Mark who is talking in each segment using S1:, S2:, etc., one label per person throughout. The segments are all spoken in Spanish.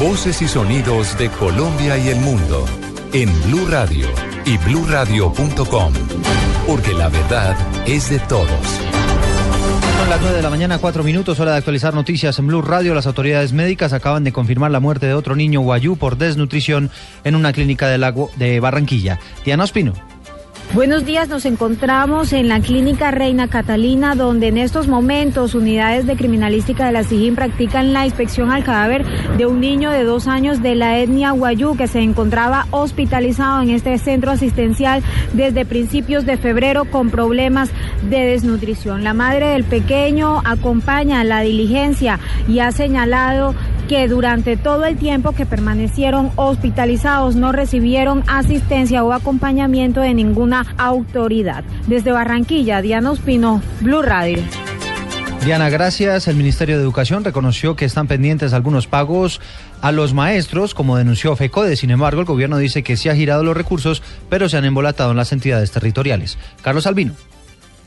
S1: Voces y sonidos de Colombia y el mundo en Blue Radio y bluradio.com, porque la verdad es de todos.
S2: Son las 9 de la mañana, 4 minutos, hora de actualizar noticias en Blue Radio. Las autoridades médicas acaban de confirmar la muerte de otro niño guayú por desnutrición en una clínica del lago de Barranquilla. Diana Ospino.
S3: Buenos días, nos encontramos en la clínica Reina Catalina, donde en estos momentos unidades de criminalística de la SIGIN practican la inspección al cadáver de un niño de dos años de la etnia Guayú que se encontraba hospitalizado en este centro asistencial desde principios de febrero con problemas de desnutrición. La madre del pequeño acompaña la diligencia y ha señalado que durante todo el tiempo que permanecieron hospitalizados no recibieron asistencia o acompañamiento de ninguna autoridad. Desde Barranquilla, Diana Ospino, Blue Radio.
S2: Diana, gracias. El Ministerio de Educación reconoció que están pendientes algunos pagos a los maestros, como denunció FECODE. Sin embargo, el gobierno dice que sí ha girado los recursos, pero se han embolatado en las entidades territoriales. Carlos Albino.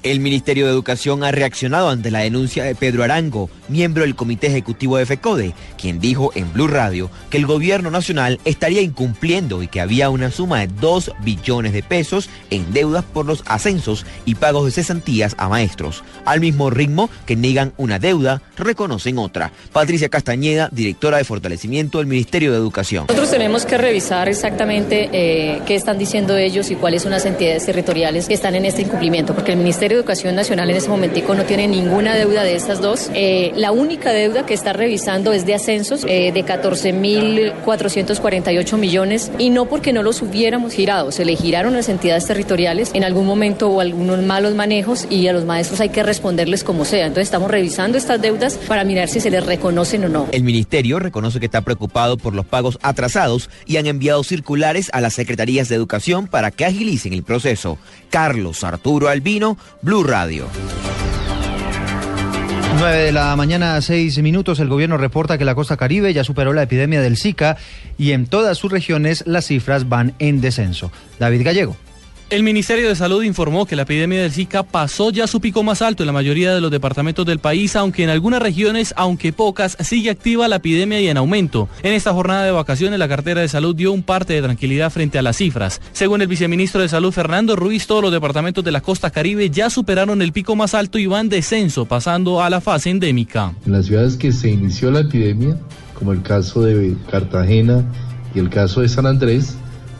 S4: El Ministerio de Educación ha reaccionado ante la denuncia de Pedro Arango, miembro del Comité Ejecutivo de FECODE, quien dijo en Blue Radio que el gobierno nacional estaría incumpliendo y que había una suma de 2 billones de pesos en deudas por los ascensos y pagos de cesantías a maestros. Al mismo ritmo que niegan una deuda, reconocen otra. Patricia Castañeda, directora de fortalecimiento del Ministerio de Educación.
S5: Nosotros tenemos que revisar exactamente eh, qué están diciendo ellos y cuáles son las entidades territoriales que están en este incumplimiento, porque el Ministerio Educación Nacional en este momentico no tiene ninguna deuda de estas dos. Eh, la única deuda que está revisando es de ascensos eh, de 14.448 millones y no porque no los hubiéramos girado, se le giraron las entidades territoriales en algún momento o algunos malos manejos y a los maestros hay que responderles como sea. Entonces estamos revisando estas deudas para mirar si se les reconocen o no.
S4: El ministerio reconoce que está preocupado por los pagos atrasados y han enviado circulares a las secretarías de educación para que agilicen el proceso. Carlos Arturo Albino, Blue Radio.
S2: 9 de la mañana, 6 minutos, el gobierno reporta que la costa caribe ya superó la epidemia del Zika y en todas sus regiones las cifras van en descenso. David Gallego.
S6: El Ministerio de Salud informó que la epidemia del Zika pasó ya su pico más alto en la mayoría de los departamentos del país, aunque en algunas regiones, aunque pocas, sigue activa la epidemia y en aumento. En esta jornada de vacaciones, la cartera de salud dio un parte de tranquilidad frente a las cifras. Según el viceministro de Salud, Fernando Ruiz, todos los departamentos de la costa caribe ya superaron el pico más alto y van descenso, pasando a la fase endémica.
S7: En las ciudades que se inició la epidemia, como el caso de Cartagena y el caso de San Andrés,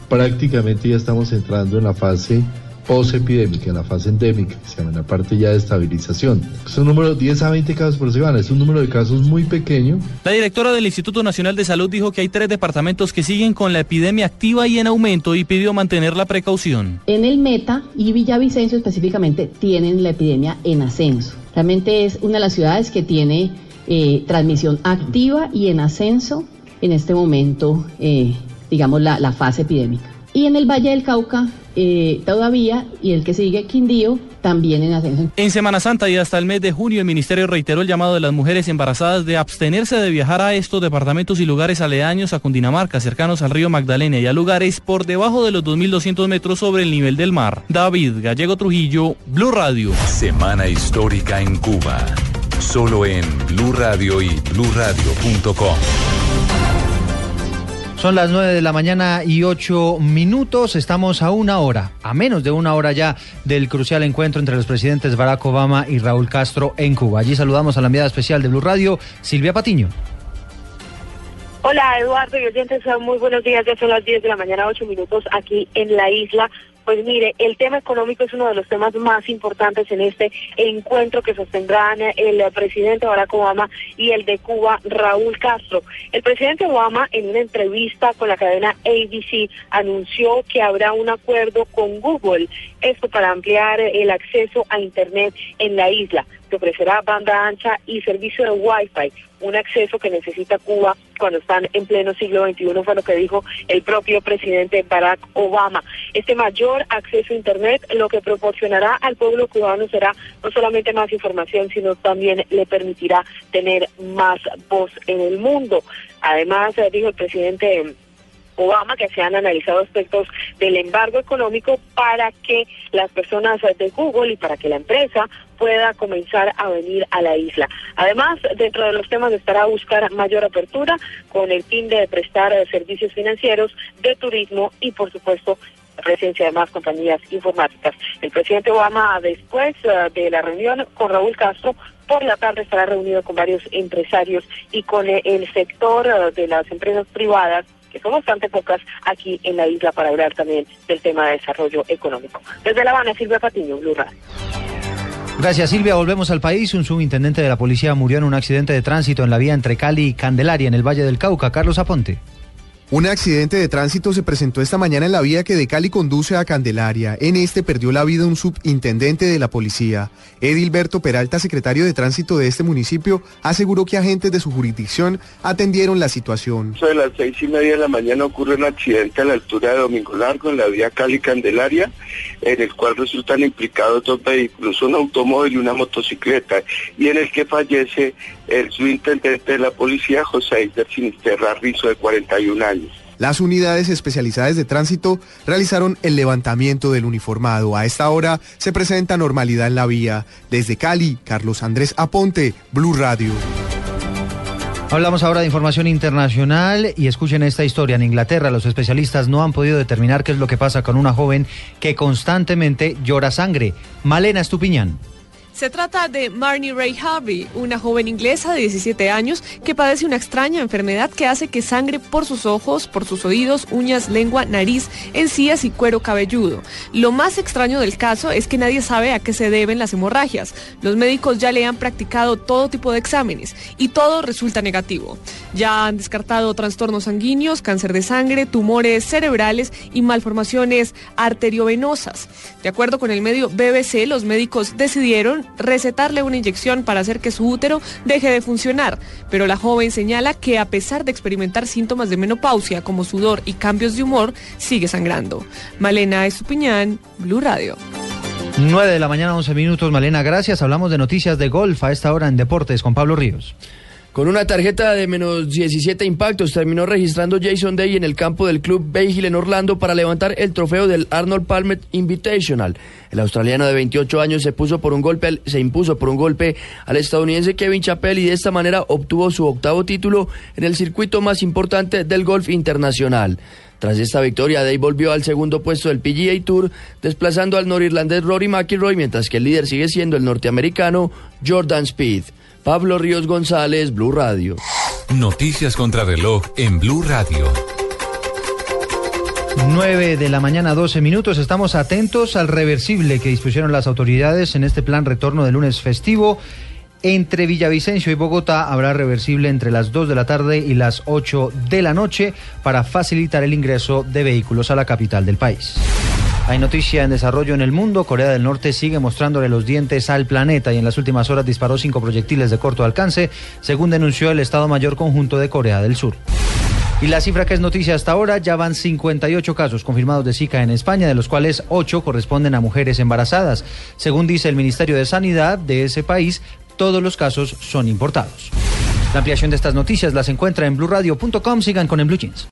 S7: prácticamente ya estamos entrando en la fase posepidémica, en la fase endémica, que se llama la parte ya de estabilización. Es un número 10 a 20 casos por semana, es un número de casos muy pequeño.
S6: La directora del Instituto Nacional de Salud dijo que hay tres departamentos que siguen con la epidemia activa y en aumento y pidió mantener la precaución.
S8: En el Meta y Villavicencio específicamente tienen la epidemia en ascenso. Realmente es una de las ciudades que tiene eh, transmisión activa y en ascenso en este momento. Eh, digamos, la, la, fase epidémica. Y en el Valle del Cauca eh, todavía, y el que sigue, Quindío, también en ascenso.
S6: En Semana Santa y hasta el mes de junio, el Ministerio reiteró el llamado de las mujeres embarazadas de abstenerse de viajar a estos departamentos y lugares aledaños a Cundinamarca, cercanos al río Magdalena y a lugares por debajo de los 2.200 metros sobre el nivel del mar. David Gallego Trujillo, Blue Radio.
S1: Semana histórica en Cuba. Solo en Blue Radio y bluradio.com.
S2: Son las 9 de la mañana y 8 minutos. Estamos a una hora, a menos de una hora ya, del crucial encuentro entre los presidentes Barack Obama y Raúl Castro en Cuba. Allí saludamos a la enviada especial de Blue Radio, Silvia Patiño.
S9: Hola Eduardo y oyentes, muy buenos días. Ya son las 10 de la mañana, 8 minutos aquí en la isla. Pues mire, el tema económico es uno de los temas más importantes en este encuentro que sostendrán el presidente Barack Obama y el de Cuba, Raúl Castro. El presidente Obama, en una entrevista con la cadena ABC, anunció que habrá un acuerdo con Google, esto para ampliar el acceso a Internet en la isla que ofrecerá banda ancha y servicio de Wi-Fi, un acceso que necesita Cuba cuando están en pleno siglo XXI, fue lo que dijo el propio presidente Barack Obama. Este mayor acceso a Internet lo que proporcionará al pueblo cubano será no solamente más información, sino también le permitirá tener más voz en el mundo. Además, eh, dijo el presidente Obama que se han analizado aspectos del embargo económico para que las personas de Google y para que la empresa pueda comenzar a venir a la isla. Además, dentro de los temas estará buscar mayor apertura con el fin de prestar eh, servicios financieros, de turismo y, por supuesto, presencia de más compañías informáticas. El presidente Obama, después eh, de la reunión con Raúl Castro, por la tarde estará reunido con varios empresarios y con eh, el sector eh, de las empresas privadas que son bastante pocas aquí en la isla para hablar también del tema de desarrollo económico. Desde La Habana, Silvia Patiño, Blue Radio.
S2: Gracias Silvia, volvemos al país. Un subintendente de la policía murió en un accidente de tránsito en la vía entre Cali y Candelaria, en el Valle del Cauca. Carlos Aponte.
S10: Un accidente de tránsito se presentó esta mañana en la vía que de Cali conduce a Candelaria. En este perdió la vida un subintendente de la policía. Edilberto Peralta, secretario de tránsito de este municipio, aseguró que agentes de su jurisdicción atendieron la situación.
S11: A las seis y media de la mañana ocurre un accidente a la altura de Domingo Largo en la vía Cali-Candelaria, en el cual resultan implicados dos vehículos, un automóvil y una motocicleta, y en el que fallece el subintendente de la policía, José Ider Sinisterra Rizo, de 41 años.
S10: Las unidades especializadas de tránsito realizaron el levantamiento del uniformado. A esta hora se presenta normalidad en la vía. Desde Cali, Carlos Andrés Aponte, Blue Radio.
S2: Hablamos ahora de información internacional y escuchen esta historia. En Inglaterra los especialistas no han podido determinar qué es lo que pasa con una joven que constantemente llora sangre. Malena Estupiñán.
S12: Se trata de Marnie Ray Harvey, una joven inglesa de 17 años que padece una extraña enfermedad que hace que sangre por sus ojos, por sus oídos, uñas, lengua, nariz, encías y cuero cabelludo. Lo más extraño del caso es que nadie sabe a qué se deben las hemorragias. Los médicos ya le han practicado todo tipo de exámenes y todo resulta negativo. Ya han descartado trastornos sanguíneos, cáncer de sangre, tumores cerebrales y malformaciones arteriovenosas. De acuerdo con el medio BBC, los médicos decidieron recetarle una inyección para hacer que su útero deje de funcionar, pero la joven señala que a pesar de experimentar síntomas de menopausia como sudor y cambios de humor, sigue sangrando. Malena Estupiñán, Blue Radio.
S2: 9 de la mañana, 11 minutos. Malena, gracias. Hablamos de noticias de golf a esta hora en Deportes con Pablo Ríos.
S13: Con una tarjeta de menos 17 impactos terminó registrando Jason Day en el campo del club Hill en Orlando para levantar el trofeo del Arnold Palmer Invitational. El australiano de 28 años se puso por un golpe, se impuso por un golpe al estadounidense Kevin Chappell y de esta manera obtuvo su octavo título en el circuito más importante del golf internacional. Tras esta victoria, Day volvió al segundo puesto del PGA Tour, desplazando al norirlandés Rory McIlroy, mientras que el líder sigue siendo el norteamericano Jordan Speed. Pablo Ríos González, Blue Radio.
S1: Noticias contra reloj en Blue Radio.
S2: 9 de la mañana, 12 minutos. Estamos atentos al reversible que dispusieron las autoridades en este plan retorno de lunes festivo. Entre Villavicencio y Bogotá habrá reversible entre las 2 de la tarde y las 8 de la noche para facilitar el ingreso de vehículos a la capital del país. Hay noticia en desarrollo en el mundo. Corea del Norte sigue mostrándole los dientes al planeta y en las últimas horas disparó cinco proyectiles de corto alcance, según denunció el Estado Mayor Conjunto de Corea del Sur. Y la cifra que es noticia hasta ahora, ya van 58 casos confirmados de Zika en España, de los cuales 8 corresponden a mujeres embarazadas. Según dice el Ministerio de Sanidad de ese país, todos los casos son importados. La ampliación de estas noticias las encuentra en blurradio.com. Sigan con el Blue Jeans.